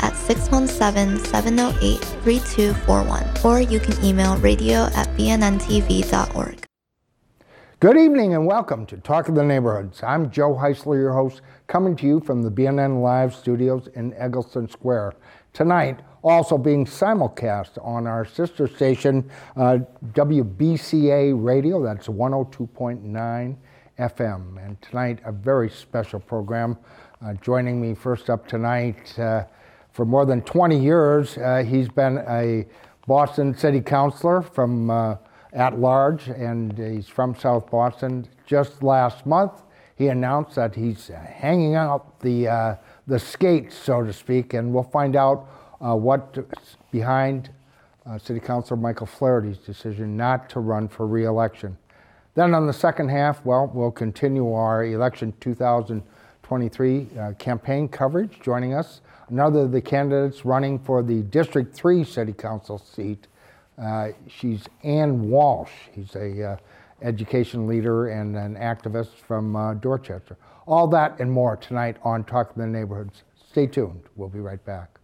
at 617-708-3241 or you can email radio at bnntv.org. Good evening and welcome to Talk of the Neighborhoods. I'm Joe Heisler, your host, coming to you from the BNN Live studios in Egleston Square. Tonight, also being simulcast on our sister station, uh, WBCA Radio, that's 102.9 FM. And tonight, a very special program. Uh, joining me first up tonight, uh, for more than 20 years, uh, he's been a Boston City Councilor from uh, at large, and he's from South Boston. Just last month, he announced that he's hanging out the uh, the skates, so to speak, and we'll find out uh, what's behind uh, City Councilor Michael Flaherty's decision not to run for re-election. Then on the second half, well, we'll continue our election 2023 uh, campaign coverage. Joining us another of the candidates running for the District 3 City Council seat. Uh, she's Ann Walsh. He's a uh, education leader and an activist from uh, Dorchester. All that and more tonight on Talk of the Neighborhoods. Stay tuned. We'll be right back.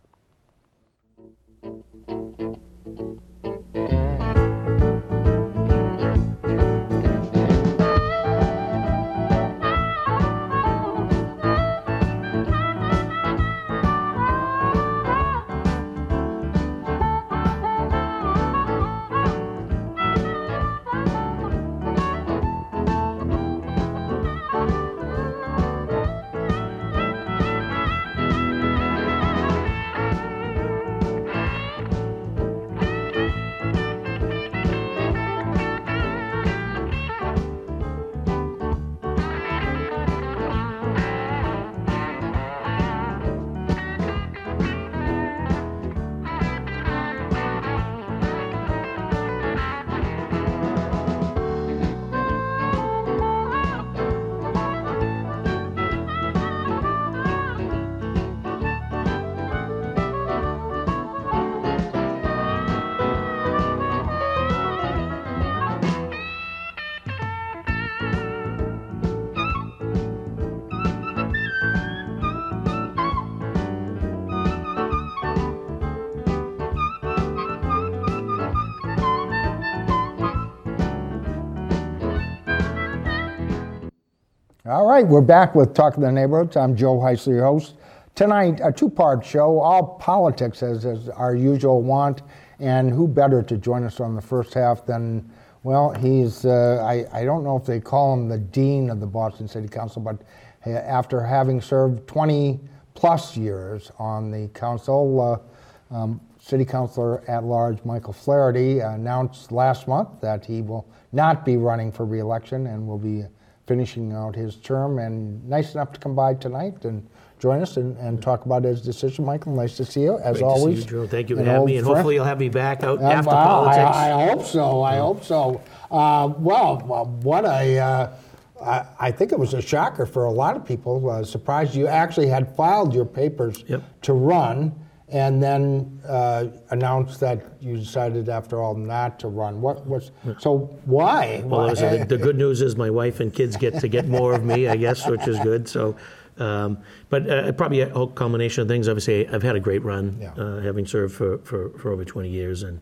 All right, we're back with Talk of the Neighborhoods. I'm Joe Heisler, your host. Tonight, a two part show, all politics as, as our usual want. And who better to join us on the first half than, well, he's, uh, I, I don't know if they call him the dean of the Boston City Council, but uh, after having served 20 plus years on the council, uh, um, City Councilor at large Michael Flaherty announced last month that he will not be running for reelection and will be finishing out his term and nice enough to come by tonight and join us and, and talk about his decision. Michael, nice to see you as Great always. To see you, Joe. Thank you for having me, and hopefully you'll have me back out um, after politics. I, I, hope so. I hope so. Uh, well, what a. Uh, I, I think it was a shocker for a lot of people. Uh, surprised you actually had filed your papers yep. to run, and then uh, announced that you decided after all not to run. What was so? Why? Well, why? the good news is my wife and kids get to get more of me, I guess, which is good. So, um, but uh, probably a whole combination of things. Obviously, I've had a great run, yeah. uh, having served for, for, for over 20 years, and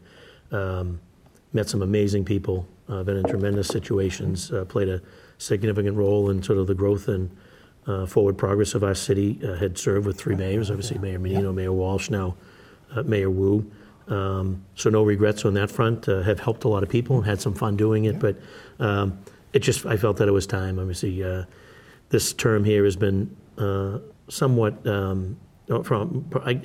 um, met some amazing people. Uh, been in tremendous situations. Uh, played a significant role in sort of the growth and uh, forward progress of our city. Uh, had served with three mayors, obviously Mayor Menino, Mayor Walsh, now uh, Mayor Wu. Um, so no regrets on that front. Uh, have helped a lot of people and had some fun doing it, but um, it just I felt that it was time. Obviously, uh, this term here has been uh, somewhat um, from I,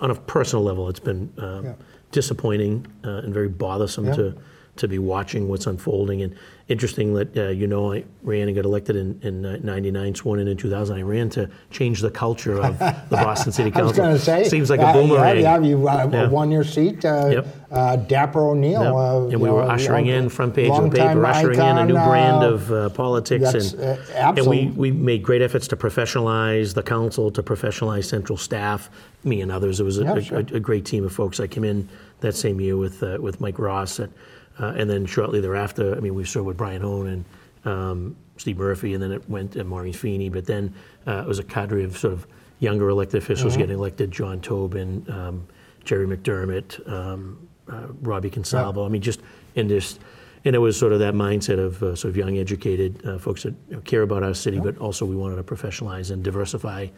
on a personal level, it's been um, Yeah. disappointing and very bothersome Yeah. to to be watching what's unfolding. And interesting that, uh, you know, I ran and got elected in, in uh, 99, sworn in in 2000. I ran to change the culture of the Boston City Council. I was going to say. Seems like uh, a boomerang. Yeah, yeah you uh, Yeah. won your seat. Uh, Yep. uh, Dapper O'Neil. Yep. Uh, and we were know, ushering in front page of the paper, ushering in a new icon, brand uh, of uh, politics. and, uh, and we, we made great efforts to professionalize the council, to professionalize central staff, me and others. It was a, Yeah, a- sure. a, a great team of folks. I came in that same year with, uh, with Mike Ross. Uh, and then shortly thereafter, I mean, we started with Brian Honan and um, Steve Murphy, and then it went to Maureen Feeney. But then uh, it was a cadre of sort of younger elected officials Mm-hmm. getting elected John Tobin, um, Jerry McDermott, um, uh, Robbie Consalvo. I mean, just in this, and it was sort of that mindset of uh, sort of young, educated uh, folks that you know, care about our city, but also we wanted to professionalize and diversify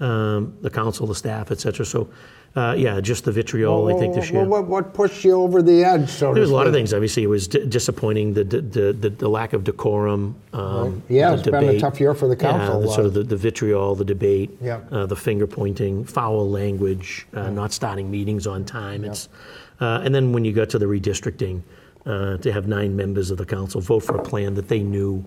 um, the council, the staff, et cetera. So, uh, yeah, just the vitriol, I think, this year. What, what, what pushed you over the edge, so There's a lot of things. Obviously, it was d- disappointing the, the, the, the lack of decorum. Um, Yeah, the it's been a tough year for the council, Yeah, the, sort of the, the vitriol, the debate, Yeah. uh, the finger pointing, foul language, uh, not starting meetings on time. It's, uh, and then when you got to the redistricting, uh, to have nine members of the council vote for a plan that they knew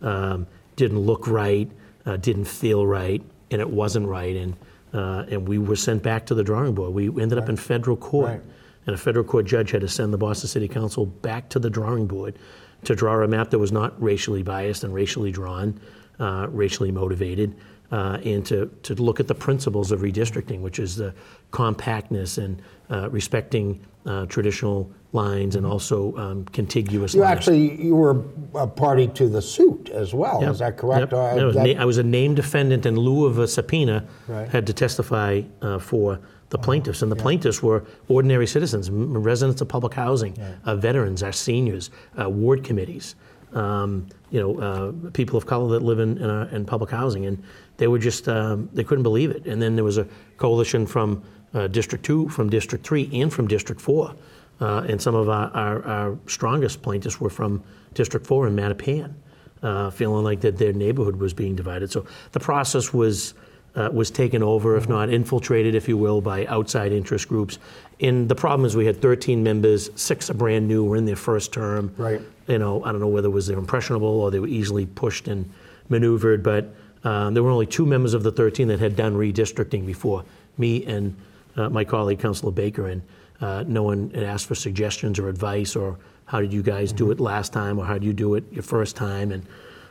um, didn't look right, uh, didn't feel right, and it wasn't right, and uh, and we were sent back to the drawing board. We ended up in federal court. Right. And a federal court judge had to send the Boston City Council back to the drawing board to draw a map that was not racially biased and racially drawn, uh, racially motivated, uh, and to, to look at the principles of redistricting, which is the compactness and uh, respecting uh, traditional lines and also um, contiguous You lines. actually, you were a party to the suit as well, Yep. is that correct? Yep. Uh, I, was that- I was a named defendant in lieu of a subpoena, Right. had to testify uh, for the plaintiffs. And the plaintiffs were ordinary citizens, m- residents of public housing, uh, veterans, our seniors, uh, ward committees, um, you know, uh, people of color that live in, in, our, in public housing. And they were just, um, they couldn't believe it. And then there was a coalition from uh, District 2, from District 3, and from District 4. Uh, and some of our, our, our strongest plaintiffs were from District 4 in Mattapan uh, feeling like that their neighborhood was being divided. So the process was uh, was taken over, if not infiltrated, if you will, by outside interest groups. And the problem is we had 13 members, six are brand new, were in their first term. Right. You know, I don't know whether it was they're impressionable or they were easily pushed and maneuvered, but um, there were only two members of the 13 that had done redistricting before, me and uh, my colleague, Councilor Baker, and uh, no one had asked for suggestions or advice or how did you guys do it last time or how did you do it your first time? And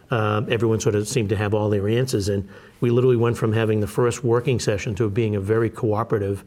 um, everyone sort of seemed to have all their answers. And we literally went from having the first working session to being a very cooperative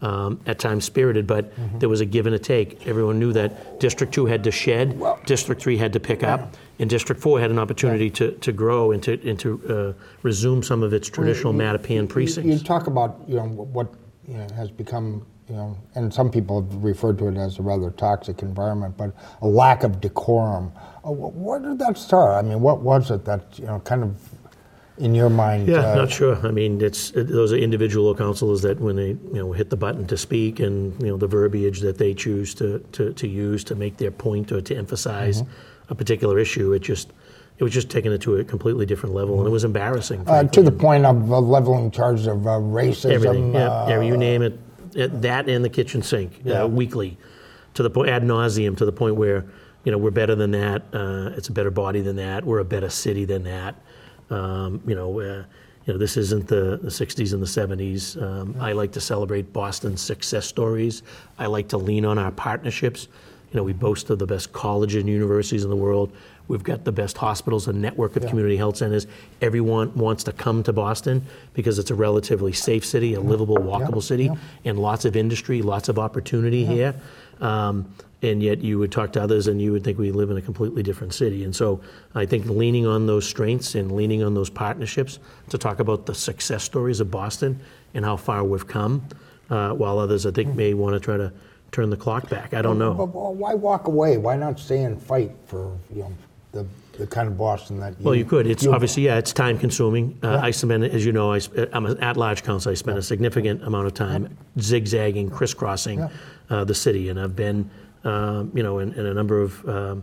um, at times spirited but there was a give and a take. Everyone knew that district 2 had to shed district 3 had to pick up and district 4 had an opportunity to, to grow and to, and to uh, resume some of its traditional Mattapan You- precincts. You talk about, you know, what you know, has become, you know, and some people have referred to it as a rather toxic environment, but a lack of decorum. Uh, Where did that start? I mean, what was it that, you know, kind of, in your mind? Yeah, uh, not sure. I mean, it's it, those are individual councilors that when they you know hit the button to speak and you know the verbiage that they choose to to, to use to make their point or to emphasize Mm-hmm. a particular issue, it just it was just taking it to a completely different level, and it was embarrassing. uh, to the point of uh, leveling charges of uh, racism. Everything, yeah, uh, yeah, you name it, it, that and the kitchen sink Yeah. uh, weekly, to the point ad nauseum, to the point where you know we're better than that. Uh, it's a better body than that. We're a better city than that. Um, you know, uh, you know, this isn't the, the 60s and the 70s. Um, I like to celebrate Boston's success stories. I like to lean on our partnerships. You know, we boast of the best colleges and universities in the world. We've got the best hospitals, a network of community health centers. Everyone wants to come to Boston because it's a relatively safe city, a livable, walkable city, and lots of industry, lots of opportunity here. Um, and yet you would talk to others and you would think we live in a completely different city. And so I think leaning on those strengths and leaning on those partnerships to talk about the success stories of Boston and how far we've come, uh, while others I think may want to try to turn the clock back. I don't But know. but why walk away? Why not stay and fight for, you know, the, the kind of Boston that you... Well, you could. It's you- obviously, yeah, it's time consuming. Uh, I spend, as you know, I, I'm an at-large council. I spend a significant amount of time zigzagging, crisscrossing Yeah. uh, the city, and I've been, um, you know, in, in a number of, um,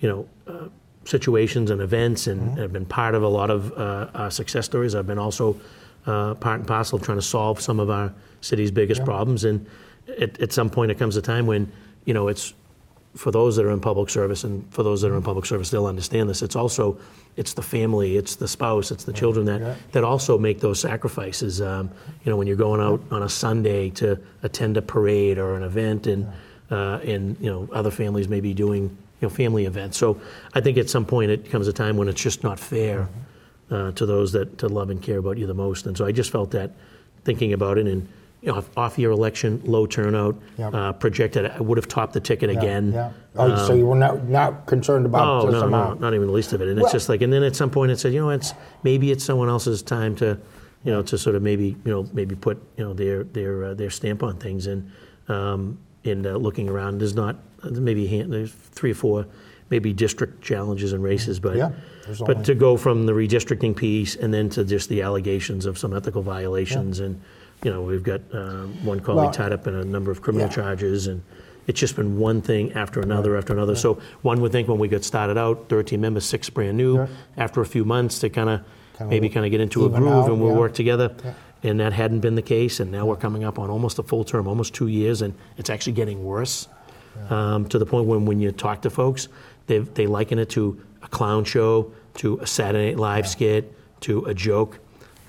you know, uh, situations and events, and Mm-hmm. have been part of a lot of uh, our success stories. I've been also uh, part and parcel of trying to solve some of our city's biggest problems, and at, at some point, it comes a time when, you know, it's for those that are in public service, and for those that are in public service, they'll understand this. It's also it's the family, it's the spouse, it's the children that Yeah. that also make those sacrifices. Um, you know, when you're going out on a Sunday to attend a parade or an event, and uh, and you know other families may be doing you know family events. So I think at some point it comes a time when it's just not fair uh, to those that to love and care about you the most. And so I just felt that thinking about it and. You know, off-year election, low turnout, Yep. uh, projected. I would have topped the ticket Yeah, again. Yeah. Oh, so you were not, not concerned about Oh, no, no, amount? not even the least of it. And Well- it's just like, and then at some point it said, you know, it's maybe it's someone else's time to, you know, to sort of maybe, you know, maybe put, you know, their their uh, their stamp on things. And um, and uh, looking around, there's not maybe hand, there's three or four maybe district challenges and races, but Yeah, but only- to go from the redistricting piece and then to just the allegations of some ethical violations and. You know, we've got um, one colleague Well- tied up in a number of criminal Yeah. charges, and it's just been one thing after another after another. So one would think when we got started out, 13 members, six brand new. Yeah. After a few months, to kind of maybe kind of get into a groove out, and we'll yeah. work together. Yeah. And that hadn't been the case, and now we're coming up on almost a full term, almost two years, and it's actually getting worse. Um, to the point when when you talk to folks, they they liken it to a clown show, to a Saturday Night Live skit, to a joke.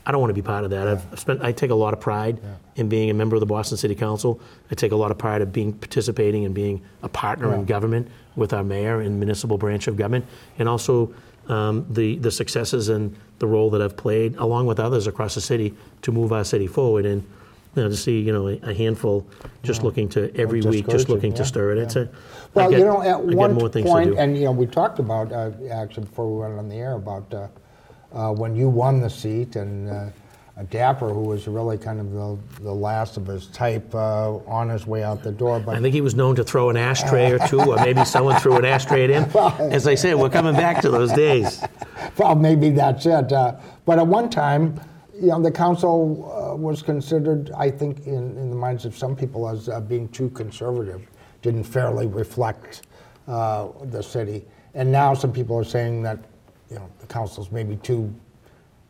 I don't want to be part of that. I've I've spent. I take a lot of pride in being a member of the Boston City Council. I take a lot of pride of being participating and being a partner in government with our mayor and municipal branch of government, and also um, the the successes and the role that I've played along with others across the city to move our city forward. And you know, to see you know a, handful just looking to every week, just looking to stir it. It's yeah. a Well, I got- you know, at I one more things to point, and you know, we talked about uh, actually before we went on the air about uh, uh, when you won the seat and uh, Dapper, who was really kind of the, the last of his type, uh, on his way out the door. But I think he was known to throw an ashtray or two, or maybe someone threw an ashtray at him. As I said, we're coming back to those days. well, maybe that's it. Uh, but at one time, you know, the council uh, was considered, I think, in, in the minds of some people, as uh, being too conservative, didn't fairly reflect uh, the city. And now some people are saying that, you know, the council's maybe too,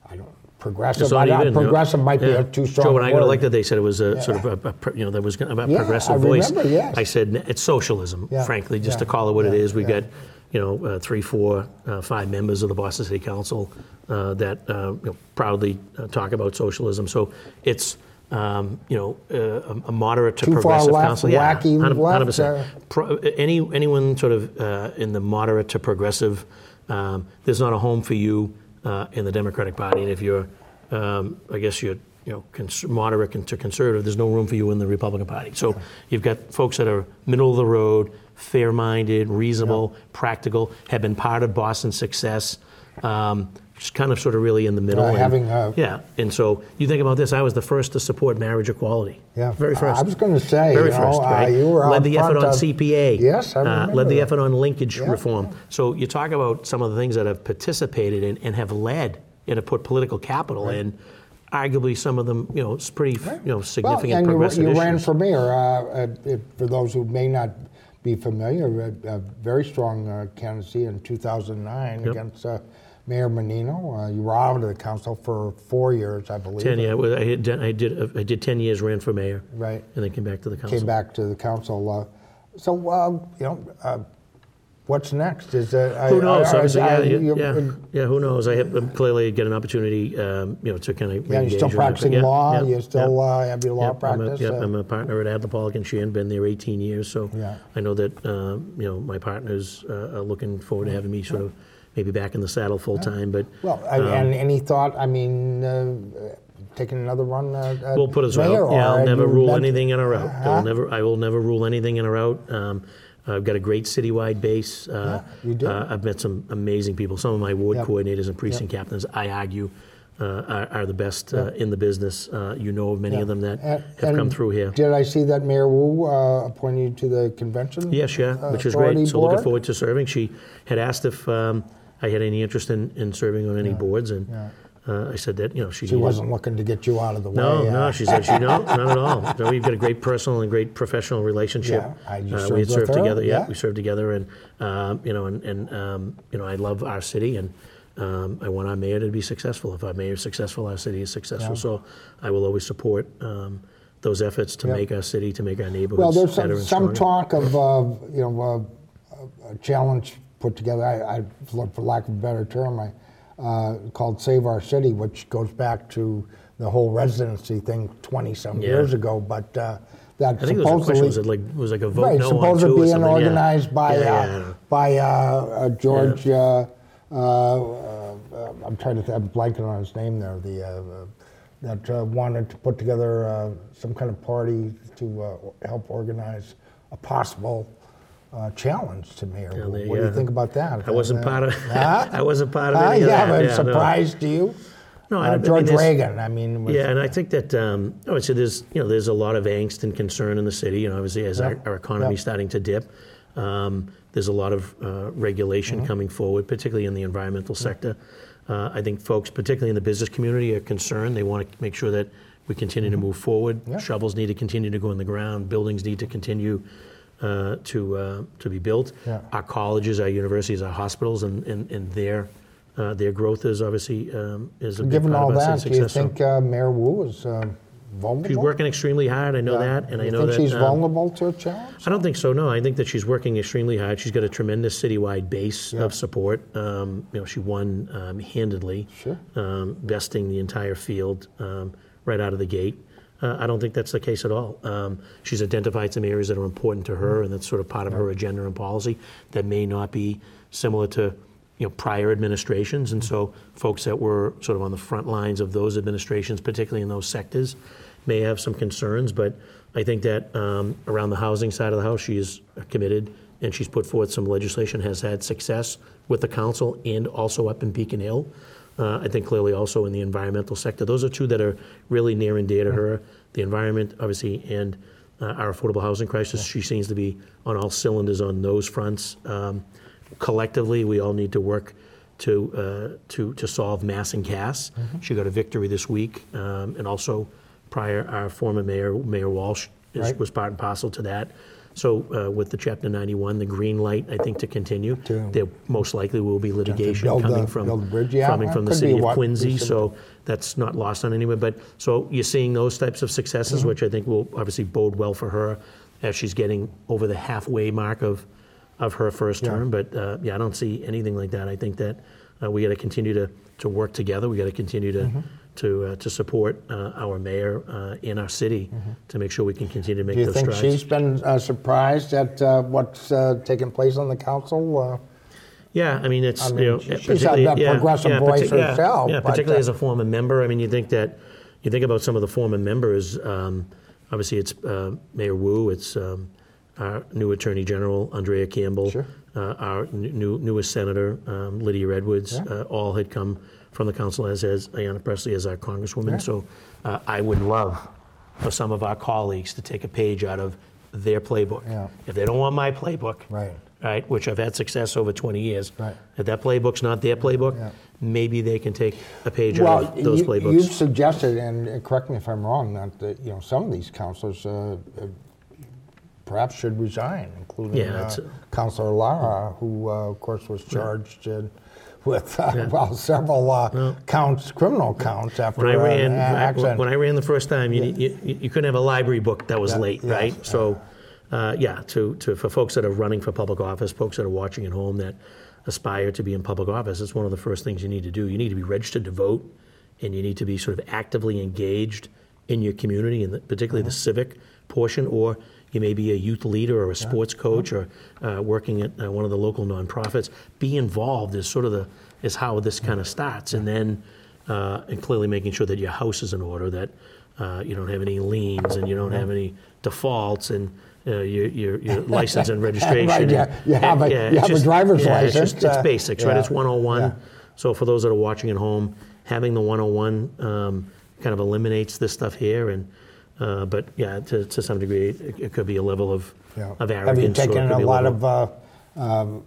I don't, progressive. It's not I- I- even, you know, progressive might be yeah. a too strong Joe, when I got word. elected, they said it was a sort of a, a pro- you know, there was gonna- about Yeah, progressive I voice. remember, yes. I said it's socialism, Yeah, frankly, just yeah, to call it what it yeah, is. We've yeah. got, you know, uh, three, four, uh, five members of the Boston City Council uh, that uh, you know, proudly uh, talk about socialism. So it's. Um, you know, uh, a- a moderate to Too far progressive left, council. Yeah, wacky 100%. left, uh, Pro, any anyone sort of uh, in the moderate to progressive, um, there's not a home for you uh, in the Democratic Party, and if you're, um, I guess you're, you know, cons- moderate to conservative, there's no room for you in the Republican Party. So you've got folks that are middle of the road, fair-minded, reasonable, practical, have been part of Boston's success. Um, just kind of sort of really in the middle. Uh, and- having a- yeah, and so you think about this. I was the first to support marriage equality. Yeah, very first. I was going to say, Very you know, first, uh, right? you were led the effort front on of- CPA. Yes, I uh, remember led the that. effort on linkage Yeah, reform. So you talk about some of the things that have participated in and have led and have put political capital in. Arguably, some of them, you know, it's pretty, you know, significant well, and you, progressive you ran for mayor. Uh, uh, if, for those who may not be familiar, a, a very strong uh, candidacy in 2009 Yep. against uh, Mayor Menino. Uh, you were out of the council for four years, I believe. Ten, yeah, well, I had done- I did, uh, I did ten years, ran for mayor, Right. and then came back to the council. Came back to the council. Uh, so, uh, you know, uh, what's next? Is uh, Who knows? I, I, Obviously, I, yeah, yeah, yeah, yeah. Who knows? I have clearly get an opportunity, um, you know, to kind of. Yeah, you're still practicing law. You still uh, have your law Yep, I'm a, practice. yep, I'm a partner at Adler Pollock and Sheehan. Been there 18 years, so Yeah. I know that um, you know my partners uh, are looking forward to having me sort of maybe back in the saddle full time. But well, I- um, and any thought? I mean, uh, taking another run at We'll put as well. Yeah, I'll never rule anything in a route. Uh-huh. I'll never, I will never rule anything in a route. Um, I've got a great citywide base. Uh, Yeah, you do. Uh, I've met some amazing people. Some of my ward Yep. coordinators and precinct captains, I argue, uh, are, are the best uh, in the business. Uh, you know of many of them that And- have come through here. Did I see that Mayor Wu uh, appointed you to the convention? Yes, yeah, uh, which is great. So looking forward to serving. She had asked if um, I had any interest in, in serving on any boards, and yeah. uh, I said that you know she, She wasn't looking to get you out of the No, way. no, uh, she said she no, not at all. No, we've got a great personal and great professional relationship. Yeah, I- uh, we had served her, together. Yeah, yeah. we served together, and um, you know, and, and um, you know, I love our city, and um, I want our mayor to be successful. If our mayor is successful, our city is successful. Yeah. So I will always support um, those efforts to Yeah. make our city, to make our neighborhoods Well, there's better some, and some stronger. talk of, uh, you know, a challenge put together, I, I, for lack of a better term, I, uh, called Save Our City, which goes back to the whole residency thing 20 some Yeah. years ago, but uh, that I think there was a question, supposedly. was it like, was like a vote Right, no supposed to or being something? Yeah. organized by, Yeah, uh, yeah, by uh, uh, George, uh, uh, uh, I'm trying to, th- I'm blanking on his name there, the, uh, uh, that uh, wanted to put together uh, some kind of party to uh, help organize a possible uh, challenge to mayor. Yeah, what do you think about that? I wasn't part of, Huh? I wasn't part of Huh? any of yeah, that. Yeah, no. you? No, I Uh, don't- I mean, George Reagan, I mean, was, Yeah, and I think that um, I would say there's you know there's a lot of angst and concern in the city. You know, obviously as our, our economy is starting to dip, um, there's a lot of uh, regulation Mm-hmm. coming forward, particularly in the environmental sector. Uh, I think folks, particularly in the business community, are concerned. They want to make sure that we continue to move forward. Mm-hmm. Shovels need to continue to go in the ground. Buildings need to continue uh, to uh, to be built. Yeah. Our colleges, our universities, our hospitals, and, and, and their uh, their growth is obviously um, is a big given part all of that, do you think uh, Mayor Wu is uh, vulnerable? She's working extremely hard. I know Yeah. that, and I you know think that she's um, vulnerable to a challenge? I don't think so. No, I think that she's working extremely hard. She's got a tremendous citywide base Yeah. of support. Um, you know, she won um, handedly, Sure. um, besting the entire field um, right out of the gate. Uh, I don't think that's the case at all. Um, she's identified some areas that are important to her, and that's sort of part of her agenda and policy that may not be similar to you know prior administrations. And so, folks that were sort of on the front lines of those administrations, particularly in those sectors, may have some concerns. But I think that um, around the housing side of the house, she is committed, and she's put forth some legislation, has had success with the council, and also up in Beacon Hill. Uh, I think clearly also in the environmental sector. Those are two that are really near and dear to her. The environment, obviously, and uh, our affordable housing crisis. She seems to be on all cylinders on those fronts. Um, collectively, we all need to work to uh, to to solve mass and Cass. She got a victory this week, um, and also prior, our former mayor, Mayor Walsh, is, Right. was part and parcel to that. So uh, with the Chapter 91, the green light, I think, to continue. To- There most likely will be litigation coming the- from yeah, coming from the city of Quincy. So that's not lost on anyone. But so you're seeing those types of successes, Mm-hmm. which I think will obviously bode well for her as she's getting over the halfway mark of of her first Yeah. term. But uh, yeah, I don't see anything like that. I think that uh, we got to continue to to work together. We got to continue to. Mm-hmm. To, uh, to support uh, our mayor uh, in our city to make sure we can continue to make Mm-hmm. Do you think strides. she's been uh, surprised at uh, what's uh, taking place on the council? Uh, Yeah, I mean, it's, I you mean, know, she's had that yeah, progressive yeah, voice partic- herself, Yeah, but, particularly as a former member. I mean, you think that, you think about some of the former members, um, obviously it's uh, Mayor Wu, it's um, our new Attorney General, Andrea Campbell, Sure. uh, our new, newest Senator, um, Lydia Edwards, Yeah. uh, all had come from the council, as has Ayanna Pressley as our Congresswoman. So uh, I would love for some of our colleagues to take a page out of their playbook. Yeah. If they don't want my playbook, Right. right, which I've had success over 20 years. Right. If that playbook's not their playbook, Yeah. maybe they can take a page out of those you, playbooks. you've suggested, and uh, correct me if I'm wrong, that you know some of these councilors uh, uh, perhaps should resign, including Yeah, uh, it's- Councilor Lara, who uh, of course was charged uh, with uh, Yeah. well several uh, counts, criminal counts after when I uh, ran, an when I ran the first time, you, you, you couldn't have a library book that was Yeah, late, yes, right? So, uh, yeah, to, to for folks that are running for public office, folks that are watching at home that aspire to be in public office, it's one of the first things you need to do. You need to be registered to vote, and you need to be sort of actively engaged in your community, and particularly the civic portion, or you may be a youth leader or a sports coach or uh, working at uh, one of the local nonprofits. Be involved is sort of the is how this kind of starts, and then uh, and clearly making sure that your house is in order, that uh, you don't have any liens and you don't have any defaults, and uh, your, your your license and registration. Right, yeah. You have a- and, you it's have a driver's yeah, It's, license, just, it's uh, basics, right? yeah, It's 101. yeah. So for those that are watching at home, having the 101 um, kind of eliminates this stuff here, and uh, but yeah, to, to some degree, it, it could be a level of Yeah. of Have you taken a lot of uh, um,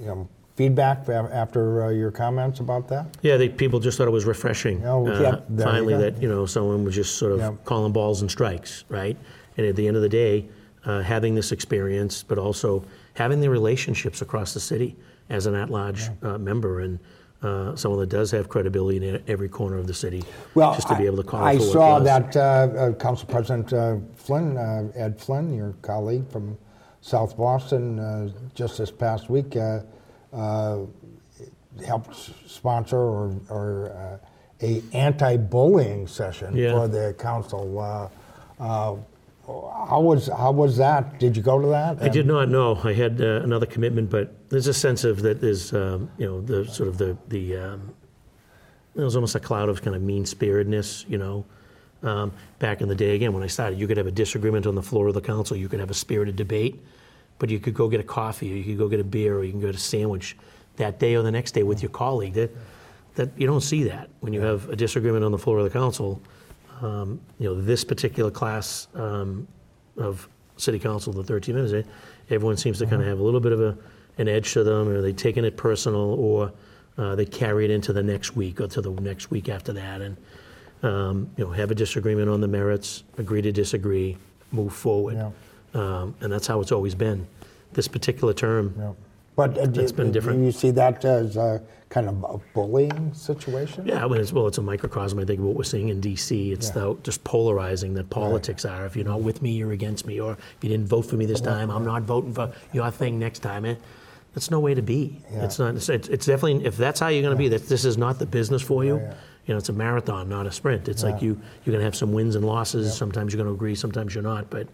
you know, feedback after uh, your comments about that? Yeah, they, people just thought it was refreshing. Oh, uh, yeah, you finally, go. that you know someone was just sort of Yeah. calling balls and strikes, right? And at the end of the day, uh, having this experience, but also having the relationships across the city as an at-large uh, member, and uh, someone that does have credibility in every corner of the city, Well, just to be able to call I, it I what it saw that uh, uh, Council President uh, Flynn, uh, Ed Flynn, your colleague from South Boston uh, just this past week uh, uh, helped sponsor or, or uh, a anti-bullying session Yeah. for the council. How was how was that? Did you go to that? I did not know. I had uh, another commitment, but there's a sense of that there's, um, you know, the sort of the, the um, there was almost a cloud of kind of mean spiritedness, you know. Um, back in the day, again, when I started, you could have a disagreement on the floor of the council, you could have a spirited debate, but you could go get a coffee, or you could go get a beer, or you can go get a sandwich that day or the next day with your colleague. That, that you don't see that when you have a disagreement on the floor of the council. Um, you know, this particular class um, of city council, the 13 members, eh, everyone seems to kind of have a little bit of a, an edge to them, or they've taken it personal, or uh, they carry it into the next week or to the next week after that, and um, you know, have a disagreement on the merits, agree to disagree, move forward, Yeah. um, and that's how it's always been. This particular term, Yeah. But uh, do, It's been do different. you see that as a kind of a bullying situation? Yeah, well, it's, well, it's a microcosm, I think, of what we're seeing in D.C. It's Yeah. the just polarizing that politics are. If you're not with me, you're against me. Or if you didn't vote for me this time, I'm not voting for your thing next time. Eh? That's no way to be. Yeah. It's not. It's, it's definitely if that's how you're going to be. That this is not the business for you. Yeah, yeah. You know, it's a marathon, not a sprint. It's like you you're going to have some wins and losses. Sometimes you're going to agree, sometimes you're not. But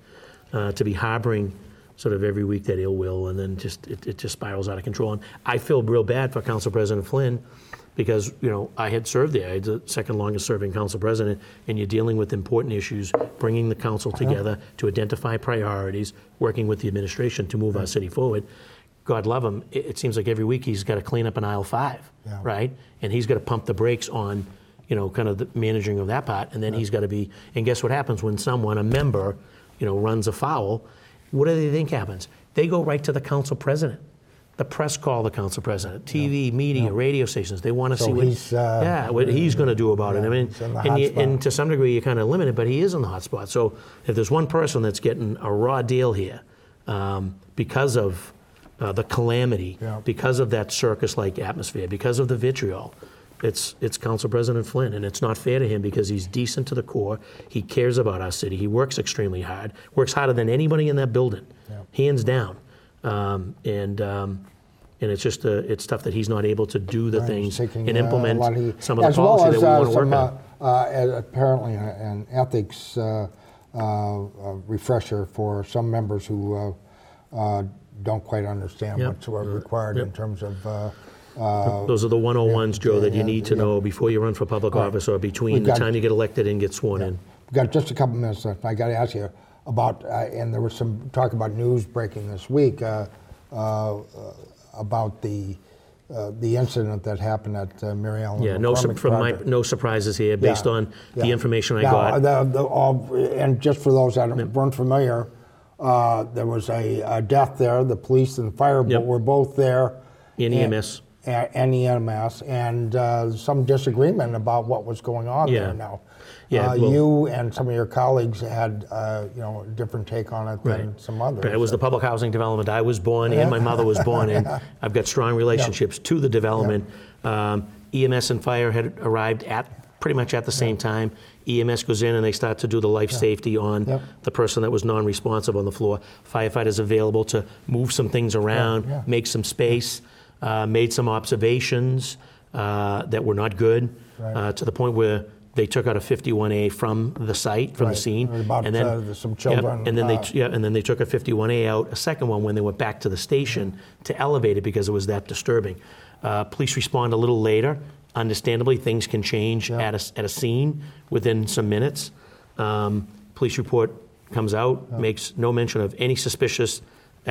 uh, to be harboring sort of every week that ill will, and then just it, it just spirals out of control. And I feel real bad for Council President Flynn because you know I had served there. I had the second longest serving council president, and you're dealing with important issues, bringing the council together to identify priorities, working with the administration to move our city forward. God love him. It, it seems like every week he's got to clean up an aisle five, Yeah. right? And he's got to pump the brakes on, you know, kind of the managing of that part, and then he's got to be. And guess what happens when someone, a member, you know, runs afoul? What do they think happens? They go right to the council president. The press call the council president, TV, media, radio stations. They want to So see what, he's, uh, yeah, what he's going to do about it. I mean, he's in the and, you, and to some degree, you're kind of limited, but he is in the hot spot. So if there's one person that's getting a raw deal here um, because of uh, the calamity, Yeah. because of that circus-like atmosphere, because of the vitriol, it's it's Council President Flynn, and it's not fair to him because he's decent to the core. He cares about our city. He works extremely hard. Works harder than anybody in that building, hands down. Um, and um, and it's just uh, it's tough that he's not able to do the Right, things taking, and uh, implement of- some of the as well as, that we uh, want to work some, on. uh, uh, apparently, uh, an ethics uh, uh, uh, refresher for some members who uh, uh, don't quite understand Yep. what's required in terms of. Uh, Those are the 101s, Joe, that you need to know before you run for public Right. office or between We've the got- time you get elected and get sworn in. We've got just a couple minutes left. I got to ask you about, uh, and there was some talk about news breaking this week uh, uh, uh, about the uh, the incident that happened at uh, Mary Ellen Yeah, no, su- McCormack from my, project. no surprises here, based Yeah, on the yeah. information I Now, got. the- the- all- and just for those that weren't familiar, uh, there was a, a death there. The police and the fire Yep. were both there. In And- EMS. A- And EMS, and uh, some disagreement about what was going on Yeah. there now. Yeah, Uh, well- you and some of your colleagues had, uh, you know, a different take on it than Right. some others. Right, It was the public housing development I was born in, my mother was born in. I've got strong relationships to the development. Um, EMS and fire had arrived at, pretty much at the same time. EMS goes in and they start to do the life safety on the person that was non-responsive on the floor. Firefighters available to move some things around, yeah. make some space, uh, made some observations uh, that were not good, Right. uh, to the point where they took out a 51A from the site, from Right. the scene. About, and then, uh, some Yep, children, And then they uh, yeah, and then they took a 51A out, a second one when they went back to the station to elevate it because it was that disturbing. Uh, police respond a little later. Understandably, things can change Yeah. at, a, at a scene within some minutes. Um, police report comes out, makes no mention of any suspicious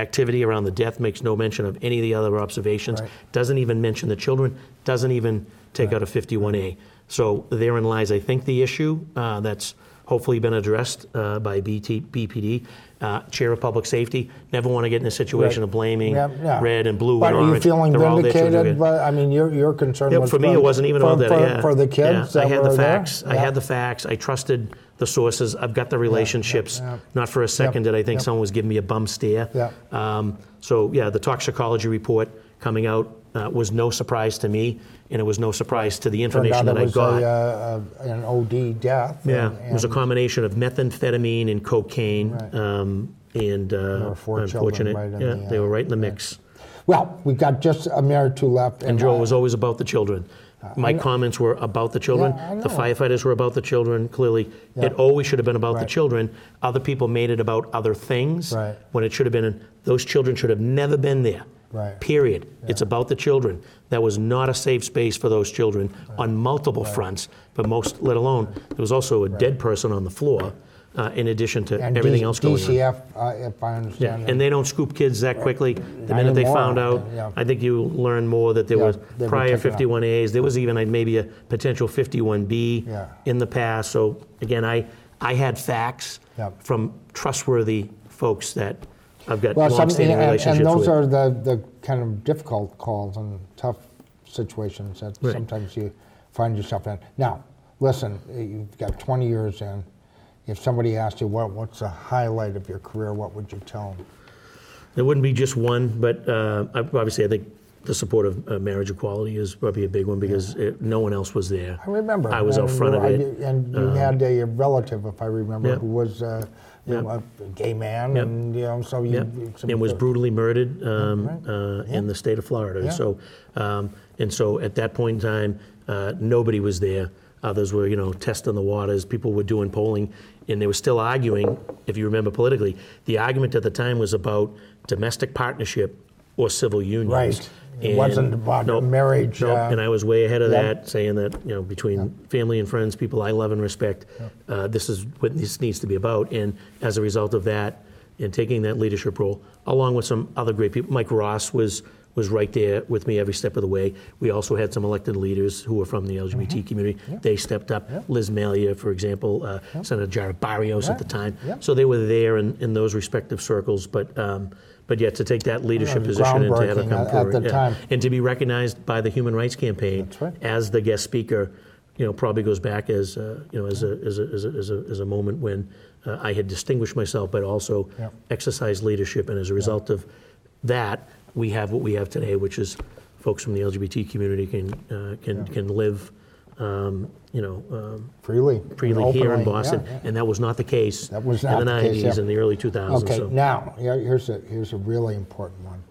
activity around the death, makes no mention of any of the other observations, Right. doesn't even mention the children, doesn't even take out a 51A. So therein lies, I think, the issue uh, that's hopefully been addressed uh, by BT, BPD. Uh, Chair of Public Safety, never want to get in a situation Right. of blaming Yeah, yeah. red and blue But and are you orange. feeling there vindicated? I mean, your, your concern Yeah, was for me, it wasn't even for, about that. for, yeah. for the kids I had the there? facts. I had the facts. I trusted the sources. I've got the relationships. yeah. Not for a second did I think someone was giving me a bum stare. Yeah. Um, so yeah, the toxicology report coming out uh, was no surprise to me, and it was no surprise to the information that I got. a, uh, uh, an OD death. Yeah, and- it was a combination of methamphetamine and cocaine. Right. Um, and uh, were four children unfortunate. right yeah, the, they uh, were right in the mix. Well, we've got just a minute or two left. And Joe uh, was always about the children. Uh, My comments were about the children. Yeah, I The know. firefighters were about the children, clearly. Yeah. It always should have been about the children. Other people made it about other things. Right. When it should have been, those children should have never been there. Right. Period. It's about the children. That was not a safe space for those children on multiple fronts, but most, let alone, there was also a dead person on the floor, uh, in addition to and everything D- else going on. DCF, uh, if I Yeah, understand. and they don't scoop kids that quickly. The minute they anymore, found out, yeah. I think you learn more that there Yeah, was they were prior taken out. 51As. There was even a- maybe a potential 51B Yeah. in the past. So again, I, I had facts Yeah. from trustworthy folks that I've got Well, some, longstanding and, and relationships those with. are the, the kind of difficult calls and tough situations that Right. sometimes you find yourself in. Now, listen, you've got 20 years in. If somebody asked you what, what's the highlight of your career, what would you tell them? There wouldn't be just one, but uh, obviously I think the support of uh, marriage equality is probably a big one because it, no one else was there. I remember. I was out front of it. Um, And you had a relative, if I remember, Yep. who was uh, you Yep. know, a gay man, and you know, so you. And was brutally murdered um, right. uh, in the state of Florida. Yeah. So, um, and so at that point in time, uh, nobody was there. Others were, you know, testing the waters. People were doing polling, and they were still arguing. If you remember politically, the argument at the time was about domestic partnership or civil unions. Right. It wasn't about nope, marriage, nope, uh, and I was way ahead of that, saying that you know between family and friends, people I love and respect, uh, this is what this needs to be about. And as a result of that, and taking that leadership role, along with some other great people, Mike Ross was was right there with me every step of the way. We also had some elected leaders who were from the LGBT Mm-hmm. community. They stepped up. Liz Malia, for example, uh, Senator Jarrett Barrios at the time. So they were there in, in those respective circles. But um, but yet to take that leadership was position and to have it come forward, the yeah. time. and to be recognized by the Human Rights Campaign right. as the guest speaker, you know, probably goes back as uh, you know as a as a, as a, as a, as a moment when uh, I had distinguished myself, but also exercised leadership, and as a result of that, we have what we have today, which is folks from the LGBT community can uh, can can live, um, you know. Um, freely. Freely here in. Boston, Yeah, yeah. and that was not the case That was in not the the case, 90s yeah. and the early 2000s. Okay, so. now here's a here's a really important one.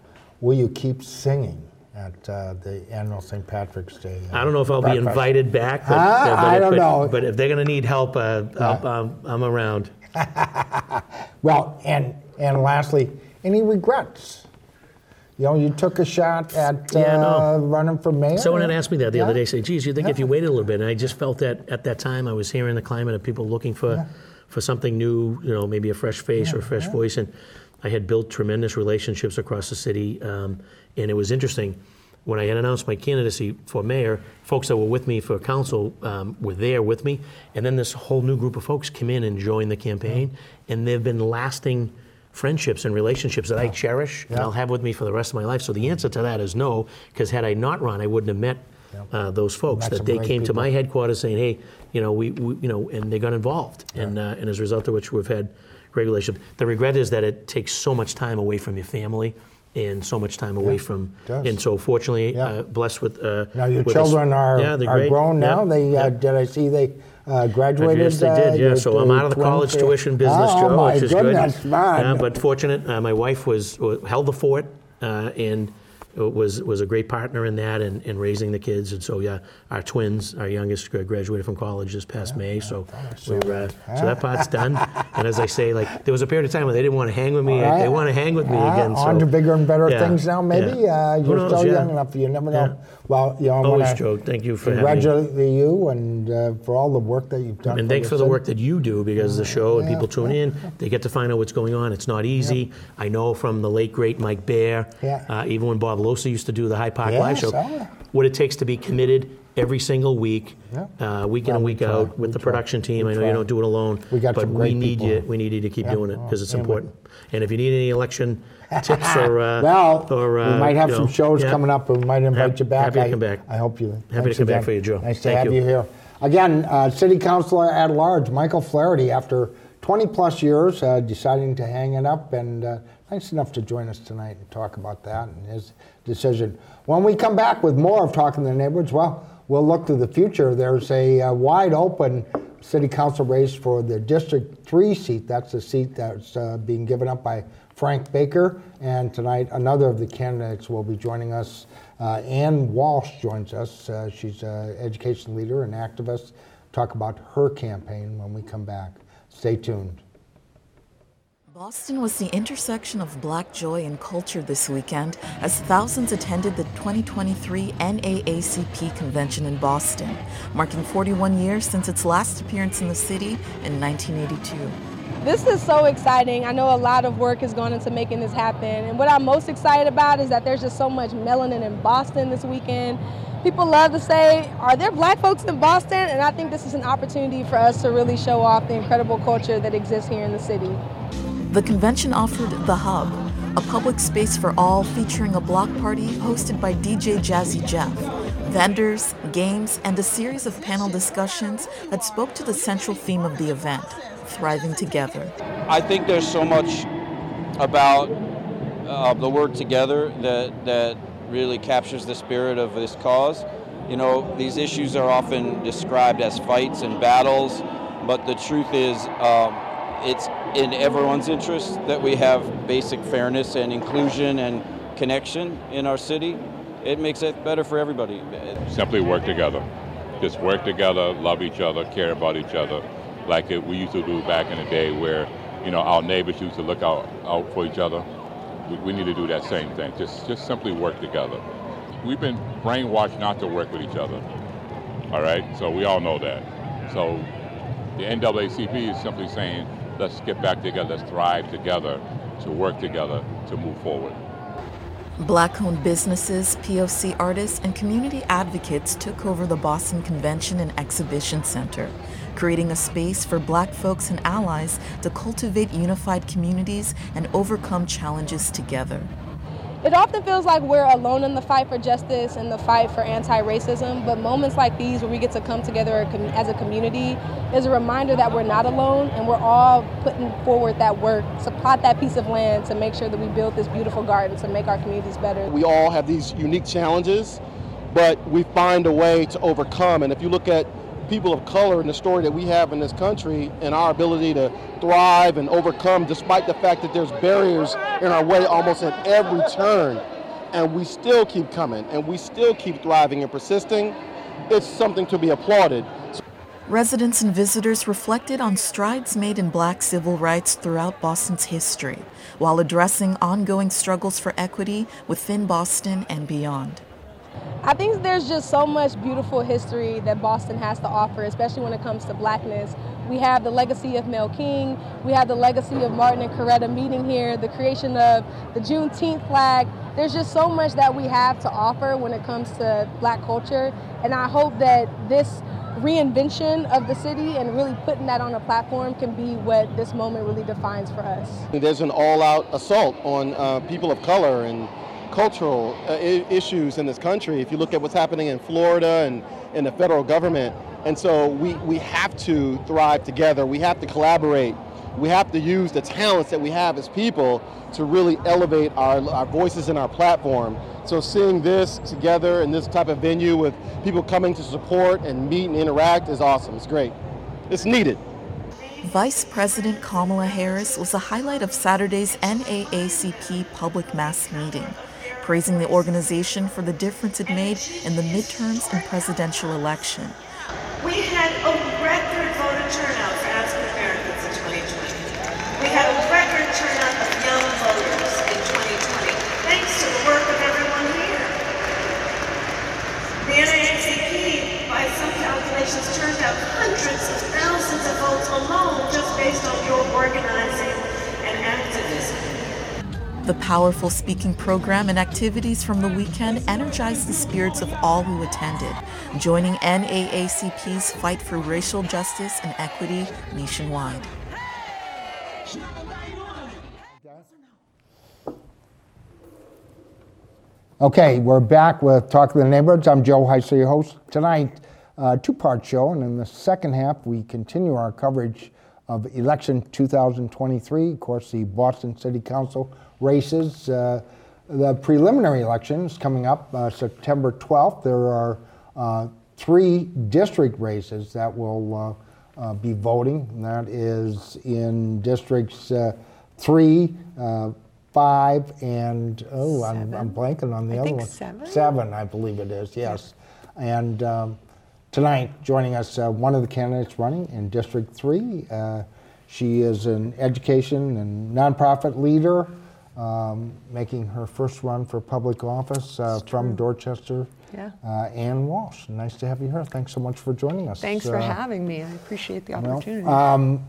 Will you keep singing at uh, the annual St. Patrick's Day? uh, I don't know if I'll be invited back, but, Ah, but I if- don't but- know. But if they're going to need help, uh, I'll, I'm, I'm around. Well, and and lastly, any regrets? You know, you took a shot at uh, no. running for mayor. Someone had asked me that the other day, say, geez, you think if you waited a little bit? And I just felt that at that time I was hearing the climate of people looking for, for something new, you know, maybe a fresh face or a fresh voice. And I had built tremendous relationships across the city. Um, and it was interesting. When I had announced my candidacy for mayor, folks that were with me for council um, were there with me. And then this whole new group of folks came in and joined the campaign. And they've been lasting friendships and relationships that I cherish and I'll have with me for the rest of my life. So the answer to that is no, because had I not run, I wouldn't have met uh, those folks. That they came to my headquarters saying, "Hey, you know, we, we you know," and they got involved, and uh, and as a result of which we've had great relationship. The regret is that it takes so much time away from your family. And so much time away from, and so fortunately, Yeah. uh, blessed with. Uh, Now your with children are, yeah, great. grown now. They uh, did I see they uh, graduated? Yes, they uh, did. Yeah. So I'm out of the college tuition business, oh, Joe, my which is goodness, good. man. Yeah, but fortunate, uh, my wife was uh, held the fort uh, and was was a great partner in that and, and raising the kids. And so yeah, our twins, our youngest graduated from college this past May. So we're, uh, so that part's done. and as I say, like there was a period of time where they didn't want to hang with me. Right. They want to hang with me again. on so, to bigger and better yeah, things now, maybe. yeah. Uh, you're knows? still Yeah. young enough. You never know. Yeah. Well, you know, Always, Joe. Thank you for having me. congratulate you and uh, for all the work that you've done. And thanks for the city. work that you do because the show and people tune in, they get to find out what's going on. It's not easy. I know from the late great Mike Bear, Yeah. uh, even when Bob Losa used to do the Hyde Park Yes, Live show, oh, what it takes to be committed every single week, Yeah. uh, week in and week try. out with We the try. production team. We I know try. you don't do it alone, We got but we need people. you. We need you to keep Yeah. doing it because it's And important. And if you need any election tips or uh, Well, or, uh, we might have you some know, shows yeah. coming up. We might invite you back. happy to come back. I hope you. Happy to come back for you, Joe. Nice to Thank have you. you here. Again, uh, City Councilor at Large, Michael Flaherty, after 20 plus years, uh, deciding to hang it up, and uh, nice enough to join us tonight and talk about that and his decision. When we come back with more of Talking to the Neighborhoods, well, we'll look to the future. There's a uh, wide open city council race for the District 3 seat. That's the seat that's uh, being given up by Frank Baker. And tonight, another of the candidates will be joining us. Uh, Ann Walsh joins us. Uh, she's an education leader and activist. Talk about her campaign when we come back. Stay tuned. Boston was the intersection of black joy and culture this weekend as thousands attended the 2023 NAACP convention in Boston, marking 41 years since its last appearance in the city in 1982. This is so exciting. I know a lot of work has gone into making this happen. And what I'm most excited about is that there's just so much melanin in Boston this weekend. People love to say, Are there black folks in Boston? And I think this is an opportunity for us to really show off the incredible culture that exists here in the city. The convention offered The Hub, a public space for all featuring a block party hosted by DJ Jazzy Jeff, vendors, games, and a series of panel discussions that spoke to the central theme of the event thriving together. I think there's so much about uh, the word together that, that really captures the spirit of this cause. You know, these issues are often described as fights and battles, but the truth is, um, it's in everyone's interest that we have basic fairness and inclusion and connection in our city. It makes it better for everybody. Simply work together. Just work together, love each other, care about each other, like it, we used to do back in the day where, you know, our neighbors used to look out, out for each other. We, we need to do that same thing. Just, just simply work together. We've been brainwashed not to work with each other. All right? So we all know that. So the NAACP is simply saying let's get back together, let's thrive together, to work together to move forward. Black owned businesses, POC artists, and community advocates took over the Boston Convention and Exhibition Center, creating a space for black folks and allies to cultivate unified communities and overcome challenges together. It often feels like we're alone in the fight for justice and the fight for anti racism, but moments like these where we get to come together as a community is a reminder that we're not alone and we're all putting forward that work to plot that piece of land to make sure that we build this beautiful garden to make our communities better. We all have these unique challenges, but we find a way to overcome. And if you look at people of color and the story that we have in this country and our ability to thrive and overcome despite the fact that there's barriers in our way almost at every turn. And we still keep coming and we still keep thriving and persisting. It's something to be applauded. Residents and visitors reflected on strides made in black civil rights throughout Boston's history, while addressing ongoing struggles for equity within Boston and beyond. I think there's just so much beautiful history that Boston has to offer, especially when it comes to blackness. We have the legacy of Mel King, we have the legacy of Martin and Coretta meeting here, the creation of the Juneteenth flag. There's just so much that we have to offer when it comes to black culture, and I hope that this reinvention of the city and really putting that on a platform can be what this moment really defines for us. There's an all-out assault on uh, people of color and cultural uh, issues in this country. If you look at what's happening in Florida and in the federal government, and so we, we have to thrive together. We have to collaborate. We have to use the talents that we have as people to really elevate our, our voices and our platform. So seeing this together in this type of venue with people coming to support and meet and interact is awesome. It's great. It's needed. Vice President Kamala Harris was the highlight of Saturday's NAACP public mass meeting praising the organization for the difference it made in the midterms and presidential election. We had a record voter turnout for African Americans in 2020. We had a record turnout of young voters in 2020, thanks to the work of everyone here. The NAACP, by some calculations, turned out hundreds of thousands of votes alone just based on your organizing. The powerful speaking program and activities from the weekend energized the spirits of all who attended, joining NAACP's fight for racial justice and equity nationwide. Okay, we're back with Talk of the Neighborhoods. I'm Joe Heiser, your host. Tonight, uh, two-part show, and in the second half, we continue our coverage of election 2023. Of course, the Boston City Council races. Uh, the preliminary elections coming up uh, September 12th. There are uh, three district races that will uh, be voting. And that is in districts uh, three, uh, five, and oh, I'm, I'm blanking on the I other one. seven? Seven, I believe it is. Yes. And um, tonight, joining us, uh, one of the candidates running in District Three. Uh, she is an education and nonprofit leader, um, making her first run for public office uh, from Dorchester. Yeah. Uh, Ann Walsh, nice to have you here. Thanks so much for joining us. Thanks for Uh, having me. I appreciate the well, opportunity. um,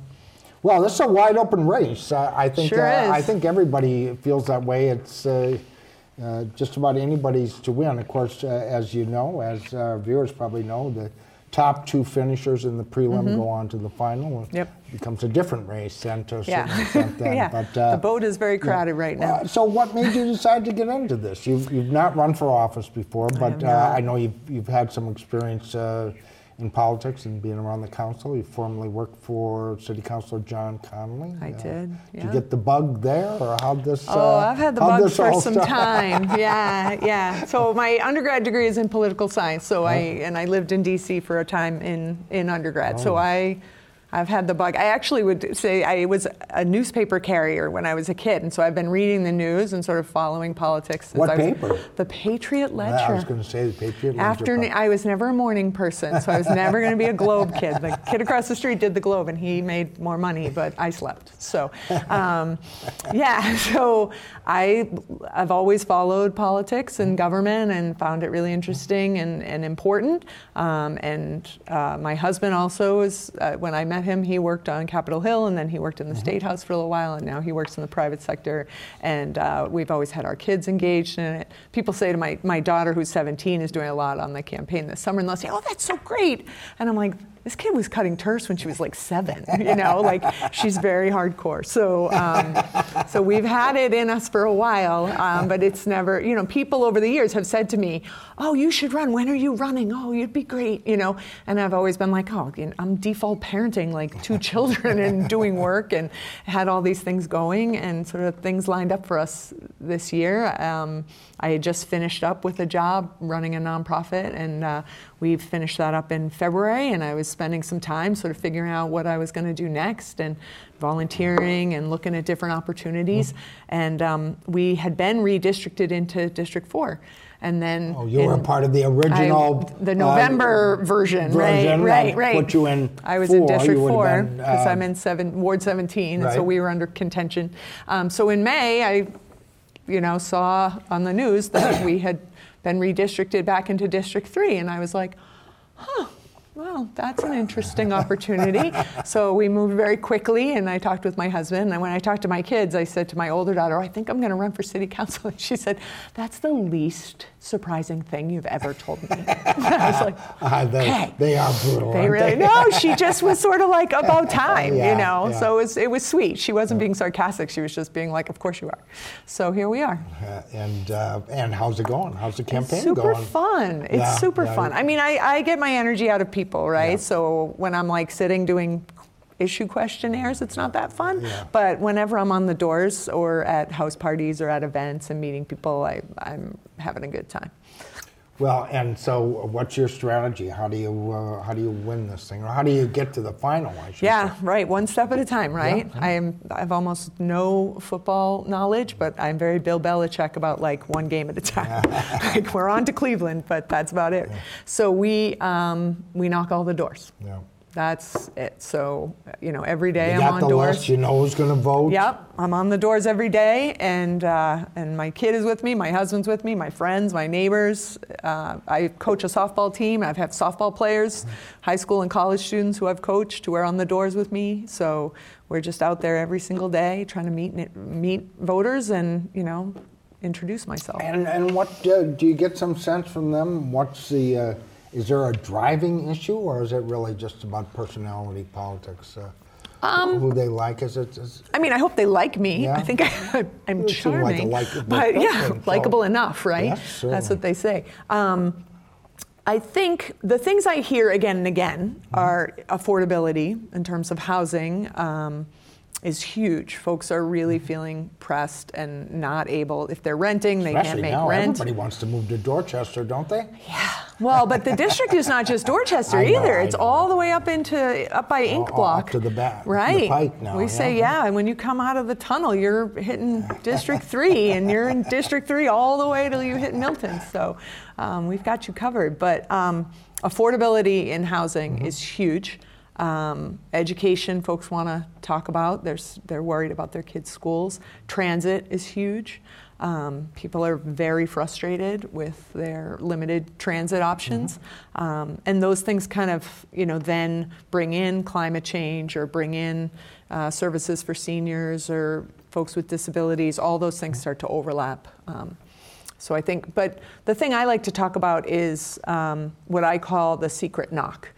well, this is a wide open race. Uh, I think Sure uh, I think everybody feels that way. It's uh, uh, just about anybody's to win. Of course, uh, as you know, as uh, viewers probably know, the top two finishers in the prelim go on to the final. It Mm-hmm. Yep. becomes a different race then to a yeah. certain extent. Then. yeah. But, uh, the boat is very crowded right now. uh, so, what made you decide to get into this? You've, you've not run for office before, but have uh. I know you've, you've had some experience uh, in politics and being around the council. You formerly worked for City Councilor John Connolly. I Uh, did, Did you get the bug there, or how'd this? Oh, uh, I've had the bug for some start? time. Yeah, yeah. So my undergrad degree is in political science. So I and I lived in D.C. for a time in in undergrad. So Oh. I. I've had the bug. I actually would say I was a newspaper carrier when I was a kid, and so I've been reading the news and sort of following politics. Since What I was, paper? The Patriot Ledger. I was going to say the Patriot Ledger. Afternoon. I was never a morning person, so I was never going to be a Globe kid. The kid across the street did the Globe, and he made more money, but I slept. So, um, yeah. So I, I've always followed politics and government, and found it really interesting and, and important. Um, and uh, my husband also is. Uh, when I met him, he worked on Capitol Hill, and then he worked in the state house for a little while, and now he works in the private sector. And uh, we've always had our kids engaged in it. People say to my my daughter, who's 17, is doing a lot on the campaign this summer, and they'll say, "Oh, that's so great," and I'm like. This kid was cutting turfs when she was like seven, you know, like she's very hardcore. So, um, so we've had it in us for a while, um, but it's never, you know, people over the years have said to me, "Oh, you should run. When are you running? Oh, you'd be great," you know. And I've always been like, "Oh, I'm default parenting like two children and doing work and had all these things going and sort of things lined up for us this year." Um, I had just finished up with a job running a nonprofit, and uh, we've finished that up in February. And I was spending some time sort of figuring out what I was going to do next and volunteering and looking at different opportunities. And um, we had been redistricted into District 4. And then Oh, you were a part of the original. I- the uh, November version, right, right, right. Put you in. I was four. in District 4 because uh, I'm in seven, Ward 17, and so we were under contention. Um, so in May, I, you know, saw on the news that we had been redistricted back into District 3, and I was like, huh. Well, that's an interesting opportunity. so we moved very quickly, and I talked with my husband. And when I talked to my kids, I said to my older daughter, I think I'm going to run for city council. And she said, That's the least surprising thing you've ever told me. I was like, uh, they, "Okay." they are brutal. They really no. She just was sort of like about time, Yeah, you know. yeah. So it was it was sweet. She wasn't being sarcastic. She was just being like, "Of course you are." So here we are. Uh, and uh, and how's it going? How's the campaign going? super going? fun. It's Yeah, super yeah. fun. I mean, I, I get my energy out of people, right? Yeah. So when I'm like sitting doing issue questionnaires, it's not that fun. Yeah. But whenever I'm on the doors or at house parties or at events and meeting people, I, I'm having a good time. Well, and so what's your strategy? How do you uh, how do you win this thing, or how do you get to the final? I should Yeah, say. right. One step at a time, right? I am. I have almost no football knowledge, but I'm very Bill Belichick about like one game at a time. like we're on to Cleveland, but that's about it. So we um, we knock all the doors. Yeah. That's it. So you know, every day You I'm on the doors. list. You know who's going to vote. Yep, I'm on the doors every day, and uh, and my kid is with me, my husband's with me, my friends, my neighbors. Uh, I coach a softball team. I've had softball players, high school and college students who I've coached who are on the doors with me. So we're just out there every single day trying to meet meet voters and you know introduce myself. And and what uh, do you get some sense from them? What's the uh, is there a driving issue, or is it really just about personality politics? Uh, Um, who they like? Is it? Is, I mean, I hope they like me. Yeah. I think I, am You seem like a charming, likable but yeah, person, so- likable enough, right? Yes, That's what they say. Um, I think the things I hear again and again Mm-hmm. are affordability in terms of housing, um, is huge. Folks are really feeling pressed and not able. If they're renting, they can't make now, rent. everybody wants to move to Dorchester, don't they? Yeah. Well, but the district is not just Dorchester know, either. I It's know. all the way up into up by Ink Block. up to the back- the Right. pike now, we yeah. say yeah, and when you come out of the tunnel, you're hitting District Three, and you're in District Three all the way till you hit Milton. So um, we've got you covered. But um, affordability in housing Mm-hmm. is huge. Um, education, folks want to talk about. There's, they're worried about their kids' schools. Transit is huge. Um, people are very frustrated with their limited transit options, um, and those things kind of, you know, then bring in climate change or bring in uh, services for seniors or folks with disabilities. All those things start to overlap. Um, so I think, but the thing I like to talk about is um, what I call the secret knock,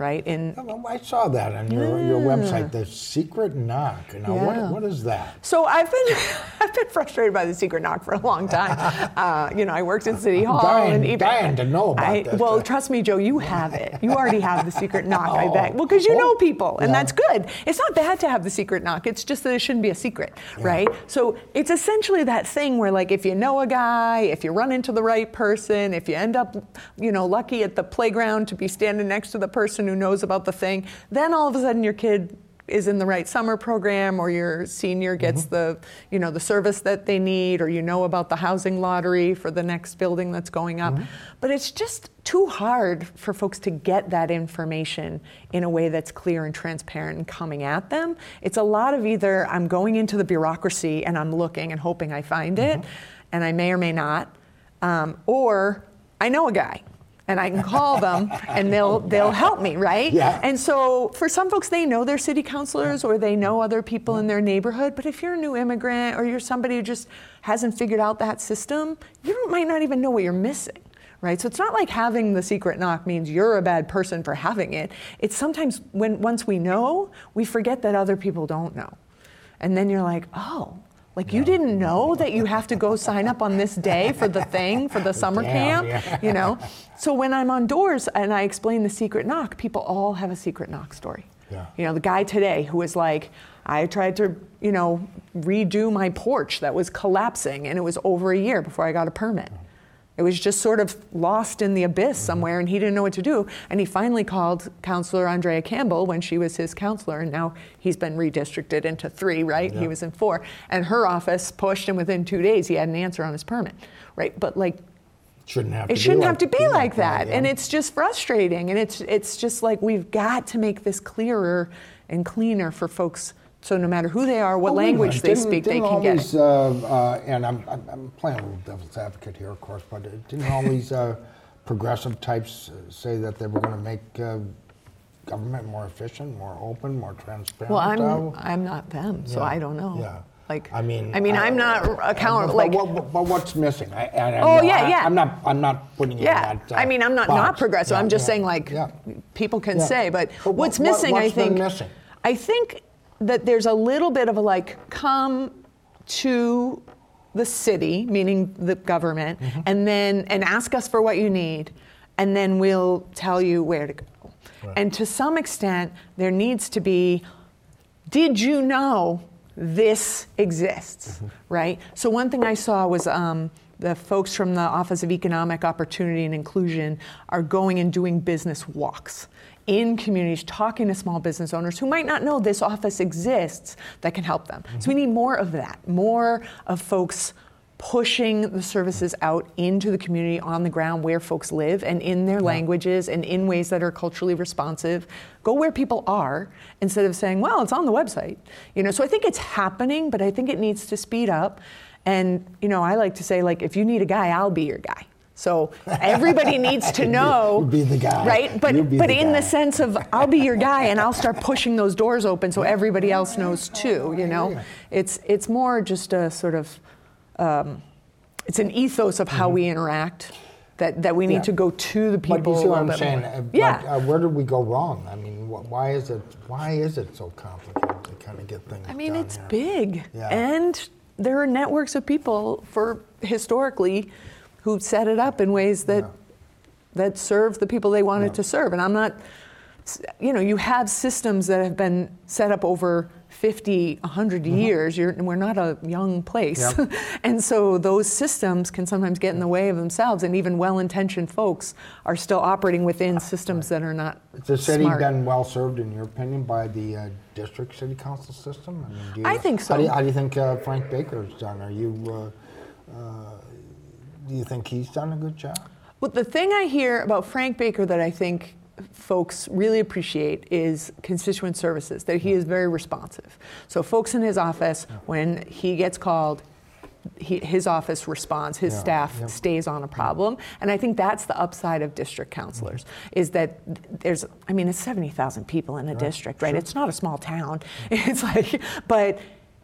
right? In I saw that on your, your website, the secret knock. Now, Yeah. what, what is that? So I've been I've been frustrated by the secret knock for a long time. Uh, you know, I worked in City Hall dying- and even dying to know about I, this. Well, trust me, Joe, you have it. You already have the secret knock. I Oh. bet. Well, because you Oh. know people, and Yeah. that's good. It's not bad to have the secret knock. It's just that it shouldn't be a secret, right? So it's essentially that thing where, like, if you know a guy, if you run into the right person, if you end up, you know, lucky at the playground to be standing next to the person who knows about the thing, then all of a sudden your kid is in the right summer program or your senior gets mm-hmm. the you know the service that they need or you know about the housing lottery for the next building that's going up. Mm-hmm. But it's just too hard for folks to get that information in a way that's clear and transparent and coming at them. It's a lot of either i'm going into the bureaucracy and i'm looking and hoping i find it mm-hmm. and i may or may not um, or i know a guy and I can call them and they'll they'll help me, right? Yeah. And so for some folks they know their city councilors or they know other people in their neighborhood, but if you're a new immigrant or you're somebody who just hasn't figured out that system, you might not even know what you're missing. Right? So it's not like having the secret knock means you're a bad person for having it. It's sometimes when once we know, we forget that other people don't know. And then you're like, "Oh, like you didn't know that you have to go sign up on this day for the thing for the summer Damn, camp, yeah. you know? So when I'm on doors and I explain the secret knock, people all have a secret knock story. Yeah. You know, the guy today who was like, I tried to, you know, redo my porch that was collapsing and it was over a year before I got a permit. It was just sort of lost in the abyss mm-hmm. somewhere and he didn't know what to do. And he finally called Councilor Andrea Campbell when she was his councilor and now he's been redistricted into three, right? He was in four. And her office pushed and within two days he had an answer on his permit, right? But like Shouldn't have to it shouldn't like- have to be like that yeah. and it's just frustrating and it's it's just like we've got to make this clearer and cleaner for folks so no matter who they are what Well, language they Didn't- speak they can get these, it Uh, uh, and I'm, I'm, I'm playing a little devil's advocate here, of course, but didn't all these uh, progressive types uh, say that they were going to make uh, government more efficient, more open, more transparent? well i'm uh, i'm not them so yeah, i don't know Yeah. like I mean, i mean I- i'm not account but, like but, what- but what's missing? I, I Oh, yeah, yeah. I'm not. I'm not putting you yeah in that. uh, i mean i'm not not progressive Yeah, i'm just yeah, saying like people can say but, But what's what- missing i think missing? i think that there's a little bit of a like come to the city meaning the government Mm-hmm. and then and ask us for what you need and then we'll tell you where to go. And to some extent there needs to be did you know this exists, right? So, one thing I saw was um, the folks from the Office of Economic Opportunity and Inclusion are going and doing business walks in communities, talking to small business owners who might not know this office exists that can help them. So, we need more of that, more of folks pushing the services out into the community on the ground where folks live and in their languages and in ways that are culturally responsive go where people are instead of saying well it's on the website you know? So i think it's happening but i think it needs to speed up. And you know i like to say like if you need a guy i'll be your guy so everybody needs to know be the guy. right but but the in guy. the sense of i'll be your guy and i'll start pushing those doors open so everybody else knows too you know it's it's more just a sort of um, it's an ethos of how we interact that, that we need Yeah. to go to the people But you see what I'm saying? more. Yeah. But, uh, where did we go wrong? I mean, wh- why is it? Why is it so complicated to kind of get things? I mean, it's here? big. Yeah. And there are networks of people for historically who set it up in ways that that serve the people they wanted to serve. And I'm not you know, you have systems that have been set up over 50, 100 years. You're, we're not a young place. Yep. and so those systems can sometimes get in the way of themselves, and even well intentioned folks are still operating within systems that are not. Has the city smart. been well served, in your opinion, by the uh, district city council system? I, mean, you, I think How do you, so. how do you think uh, Frank Baker's done? Are you, uh, uh, do you think he's done a good job? Well, the thing I hear about Frank Baker that I think folks really appreciate is constituent services, that he is very responsive. So, folks in his office, when he gets called, he, his office responds, his Yeah, staff yep. stays on a problem. And I think that's the upside of district councilors, mm-hmm. is that there's, I mean, it's 70,000 people in a district, right? It's not a small town. It's like, but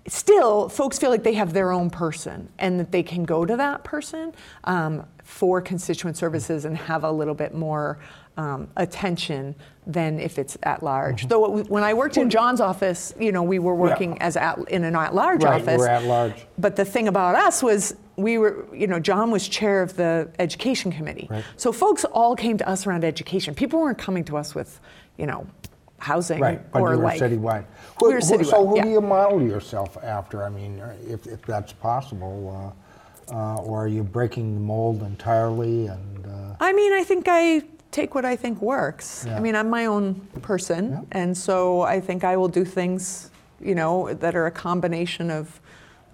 still, folks feel like they have their own person and that they can go to that person um, for constituent services and have a little bit more um, attention than if it's at large. Mm-hmm. Though when I worked in John's office, you know, we were working as at, in an at-large Right, you office. were at large. But the thing about us was we were, you know, John was chair of the education committee. Right. So folks all came to us around education. People weren't coming to us with, you know, housing Right, but or you were like citywide. We Who- were who- So who yeah. do you model yourself after? I mean, if, if that's possible, uh, uh, or are you breaking the mold entirely? And uh, I mean, I think I take what I think works. Yeah. I mean, I'm my own person, and so I think I will do things, you know, that are a combination of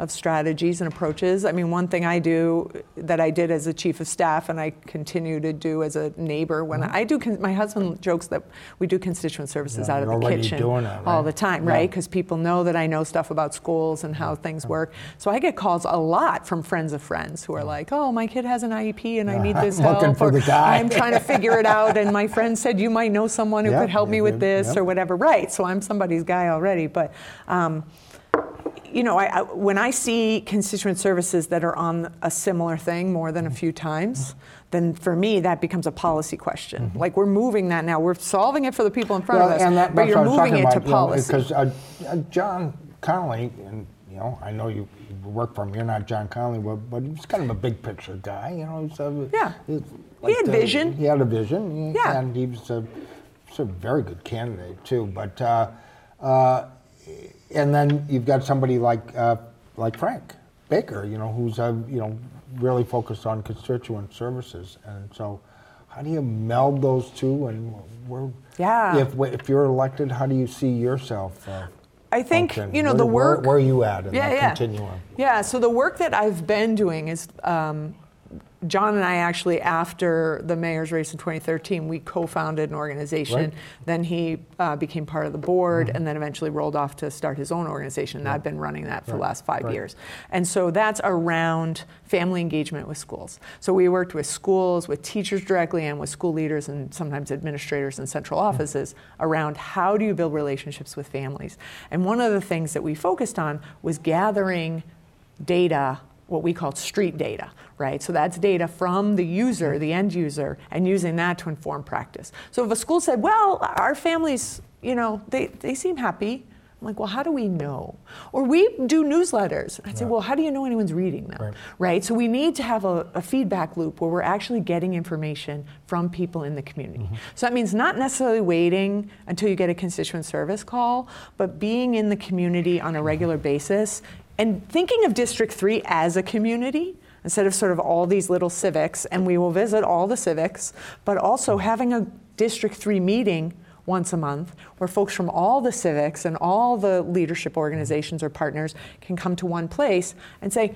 of strategies and approaches. I mean, one thing I do that I did as a chief of staff and I continue to do as a neighbor when mm-hmm. I do, con- my husband jokes that we do constituent services Yeah, out of the kitchen doing it, all right? the time, Yeah. right? Because people know that I know stuff about schools and how mm-hmm. things work. So I get calls a lot from friends of friends who are mm. like, "Oh, my kid has an IEP and I need this I'm looking help," for or the guy. "I'm trying to figure it out, and my friend said you might know someone who Yeah, could help me with this or whatever." Right. So I'm somebody's guy already, but. Um, you know, I, I, when I see constituent services that are on a similar thing more than a few times, then for me that becomes a policy question. Like we're moving that now. We're solving it for the people in front Mm-hmm. well, of us, and that, but you're was moving it to about, know, policy. Because uh, uh, John Connolly, and you know, I know you, you work for him. You're not John Connolly, but, but he's kind of a big picture guy. You know, he's a, Yeah. he's He had the- vision. He had a vision. Yeah. and he was a, he's a very good candidate too. But uh, uh, and then you've got somebody like uh, like Frank Baker, you know, who's uh, you know really focused on constituent services, and so. How do you meld those two, and where? Yeah. If if you're elected, how do you see yourself? Uh, I think function? you know Where- the where- work. Where, are you at in yeah, that yeah. continuum? Yeah, so the work that I've been doing is um, John and I actually, after the mayor's race in 2013, we co founded an organization. Right. Then he uh, became part of the board and then eventually rolled off to start his own organization. And I've been running that for the last five right. years. And so that's around family engagement with schools. So we worked with schools, with teachers directly, and with school leaders and sometimes administrators and central offices around how do you build relationships with families. And one of the things that we focused on was gathering data, what we call street data, right? So that's data from the user, mm-hmm. the end user, and using that to inform practice. So if a school said, well, our families, you know, they, they seem happy. I'm like, well, how do we know? Or we do newsletters. I'd say, well, how do you know anyone's reading them? Right. So we need to have a, a feedback loop where we're actually getting information from people in the community. Mm-hmm. So that means not necessarily waiting until you get a constituent service call, but being in the community on a regular basis and thinking of District 3 as a community instead of sort of all these little civics, and we will visit all the civics, but also having a District 3 meeting once a month where folks from all the civics and all the leadership organizations or partners can come to one place and say,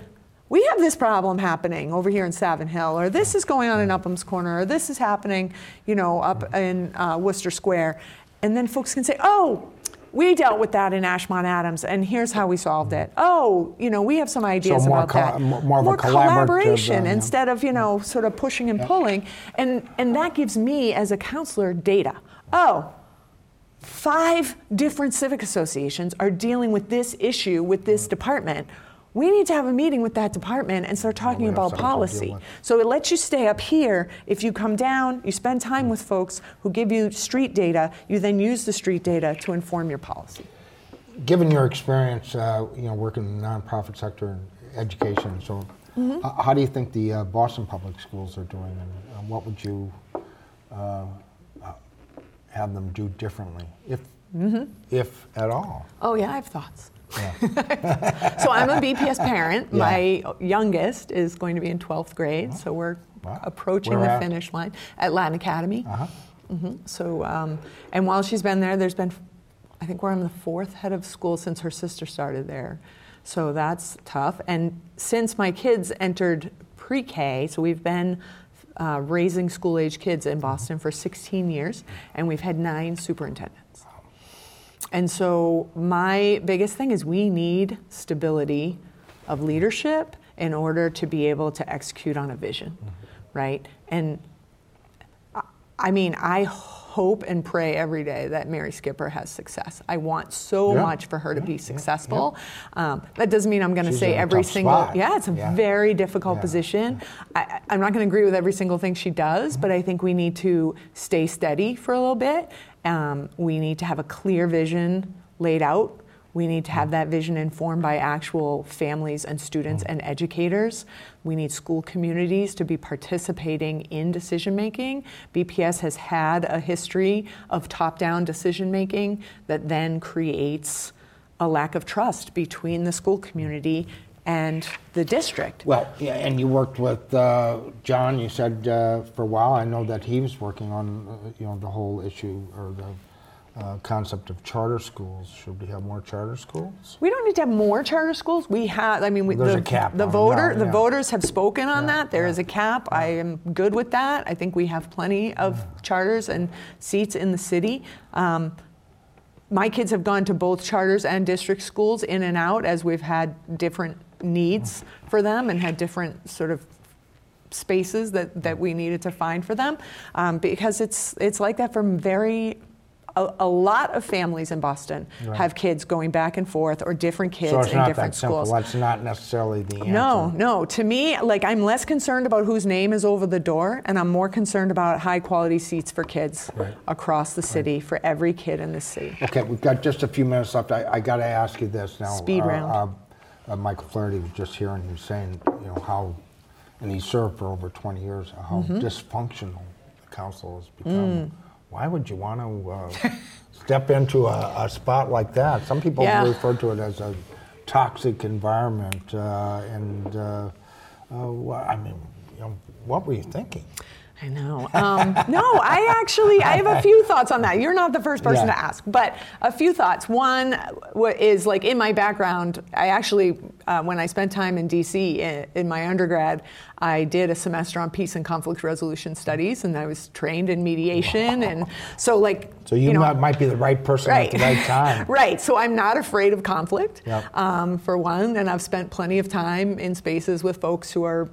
we have this problem happening over here in Savin Hill, or this is going on in Upham's Corner, or this is happening, you know, up in uh, Worcester Square. And then folks can say, oh, we dealt with that in Ashmont Adams, and here's how we solved it. Oh, you know, we have some ideas more about co- that. more- more a collaboration uh, yeah. instead of you know sort of pushing and pulling, and and that gives me as a councilor data. Oh, five different civic associations are dealing with this issue with this department. We need to have a meeting with that department and start talking about something to deal policy. So it lets you stay up here. If you come down, you spend time with folks who give you street data, you then use the street data to inform your policy. Given your experience, uh, you know, working in the nonprofit sector and education, and so on, Mm-hmm. h- how do you think the uh, Boston public schools are doing, and uh, what would you uh, uh, have them do differently, if Mm-hmm. if at all? Oh yeah, I have thoughts. So I'm a BPS parent. Yeah. My youngest is going to be in 12th grade, so we're Wow. approaching the at? finish line at Latin Academy. Uh-huh. hmm So, um, and while she's been there, there's been, I think we're on the fourth head of school since her sister started there. So that's tough. And since my kids entered pre K, so we've been uh, raising school age kids in Boston for 16 years, and we've had nine superintendents. And so, my biggest thing is we need stability of leadership in order to be able to execute on a vision, right? And I- I mean, I hope and pray every day that Mary Skipper has success. I want so Yeah. much for her to be successful. Um, that doesn't mean I'm going to say every single. spot. Yeah, it's a Yeah. very difficult Yeah. position. I, I- I'm not going to agree with every single thing she does, but I think we need to stay steady for a little bit. Um, we need to have a clear vision laid out. We need to have that vision informed by actual families and students and educators. We need school communities to be participating in decision making. BPS has had a history of top down decision making that then creates a lack of trust between the school community and the district. Well, yeah, and you worked with uh, John. You said uh, for a while. I know that he was working on, uh, you know, the whole issue or the uh, concept of charter schools. Should we have more charter schools? We don't need to have more charter schools. We have, I mean, we, There's the, a cap the voter, that, the yeah. voters have spoken on Yeah, that. There yeah, is a cap. I am good with that. I think we have plenty of charters and seats in the city. Um, my kids have gone to both charters and district schools in and out as we've had different needs for them and had different sort of spaces that, that we needed to find for them um, because it's it's like that for very a, a lot of families in Boston Right. have kids going back and forth or different kids so it's in not different that simple. That's not necessarily the answer. No, no. To me, like I'm less concerned about whose name is over the door, and I'm more concerned about high quality seats for kids Right. across the city for every kid in the city. Okay, we've got just a few minutes left. I, I got to ask you this now. Speed uh, round. Uh, uh, Michael Flaherty was just here and he was saying, you know, how, and he served for over 20 years, how Mm-hmm. dysfunctional the council has become. Mm. Why would you want to uh, step into a, a spot like that? Some people Yeah. refer to it as a toxic environment. Uh, and, uh, uh, I mean, you know, what were you thinking? I know. Um, no, I actually I have a few thoughts on that. You're not the first person Yeah. to ask, but a few thoughts. One is like in my background. I actually, uh, when I spent time in D.C. In, in my undergrad, I did a semester on peace and conflict resolution studies, and I was trained in mediation, and so like So you, know, might, might be the right person at the right time. right. So I'm not afraid of conflict, Yep. um, for one, and I've spent plenty of time in spaces with folks who are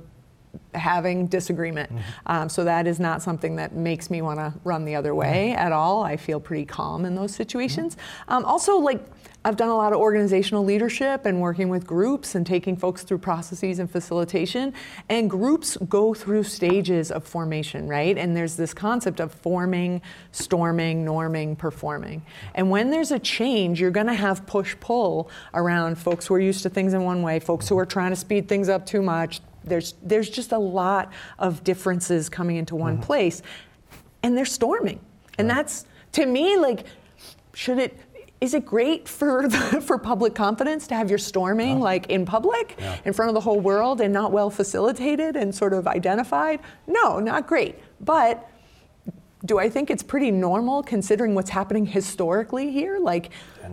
having disagreement. Um, so that is not something that makes me want to run the other way at all. I feel pretty calm in those situations. Um, also, like. I've done a lot of organizational leadership and working with groups and taking folks through processes and facilitation. And groups go through stages of formation, right? And there's this concept of forming, storming, norming, performing. And when there's a change, you're going to have push pull around folks who are used to things in one way, folks who are trying to speed things up too much. There's, there's just a lot of differences coming into one mm-hmm. place. And they're storming. And that's, to me, like, should it is it great for the, for public confidence to have your storming like in public in front of the whole world and not well facilitated and sort of identified? No not great. But do I think it's pretty normal considering what's happening historically here? Like,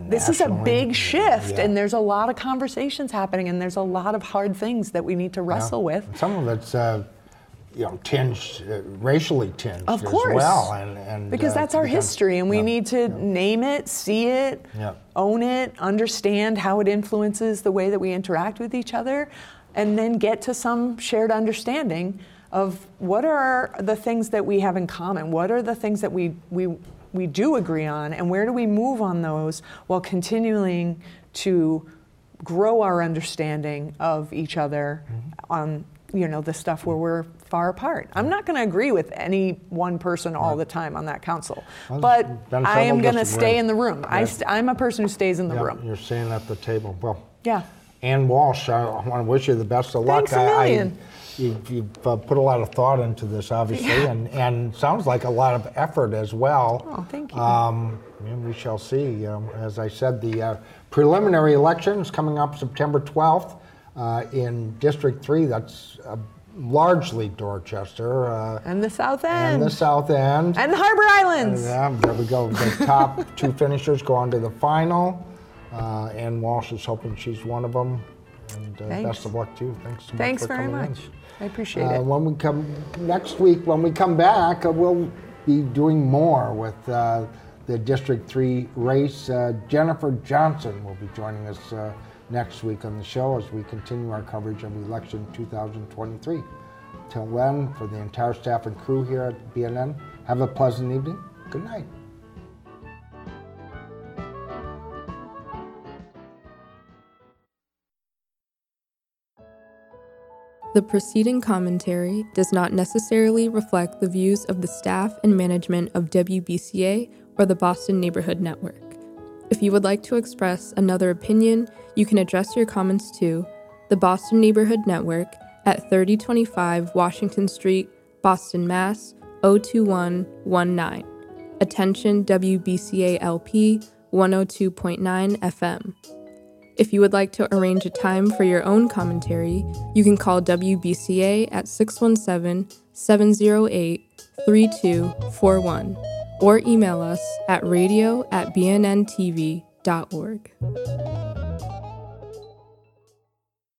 this is a big shift, yeah. and there's a lot of conversations happening, and there's a lot of hard things that we need to wrestle with. And Some of it's, uh, you know, tinged, uh, racially tinged Of as course. well. And, and, Because uh, that's our because- history, and we yeah, need to name it, see it, Yeah. own it, understand how it influences the way that we interact with each other, and then get to some shared understanding of what are the things that we have in common, what are the things that we, we, we do agree on, and where do we move on those while continuing to grow our understanding of each other Mm-hmm. on you know the stuff where we're far apart. I'm not going to agree with any one person all the time on that council, but I am going to stay in the room. I st- I'm a person who stays in the Yeah, room. You're sitting at the table. Well, Yeah. Ann Walsh, I want to wish you the best of luck. Thanks a I- I- million. you've, you've uh, put a lot of thought into this, obviously, Yeah. and, and sounds like a lot of effort as well. Oh, thank you. Um, and we shall see. Um, as I said, the uh, preliminary election is coming up September 12th uh, in District 3. That's uh, largely Dorchester. Uh, and the South End. and the South End. And the Harbor Islands. Yeah, there we go. The top two finishers go on to the final. Uh, Ann Walsh is hoping she's one of them. And uh, best of luck to you. Thanks so Thanks much for very coming much. in. I appreciate Uh, it. when we come next week, when we come back, uh, we'll be doing more with uh, the District 3 race. Uh, Jennifer Johnson will be joining us uh, next week on the show as we continue our coverage of election 2023. Till then, for the entire staff and crew here at BNN, have a pleasant evening. Good night. The preceding commentary does not necessarily reflect the views of the staff and management of WBCA or the Boston Neighborhood Network. If you would like to express another opinion, you can address your comments to the Boston Neighborhood Network at 3025 Washington Street, Boston, Mass. 02119. Attention WBCA LP 102.9 FM. If you would like to arrange a time for your own commentary, you can call WBCA at 617 708 3241 or email us at radio at bnntv.org.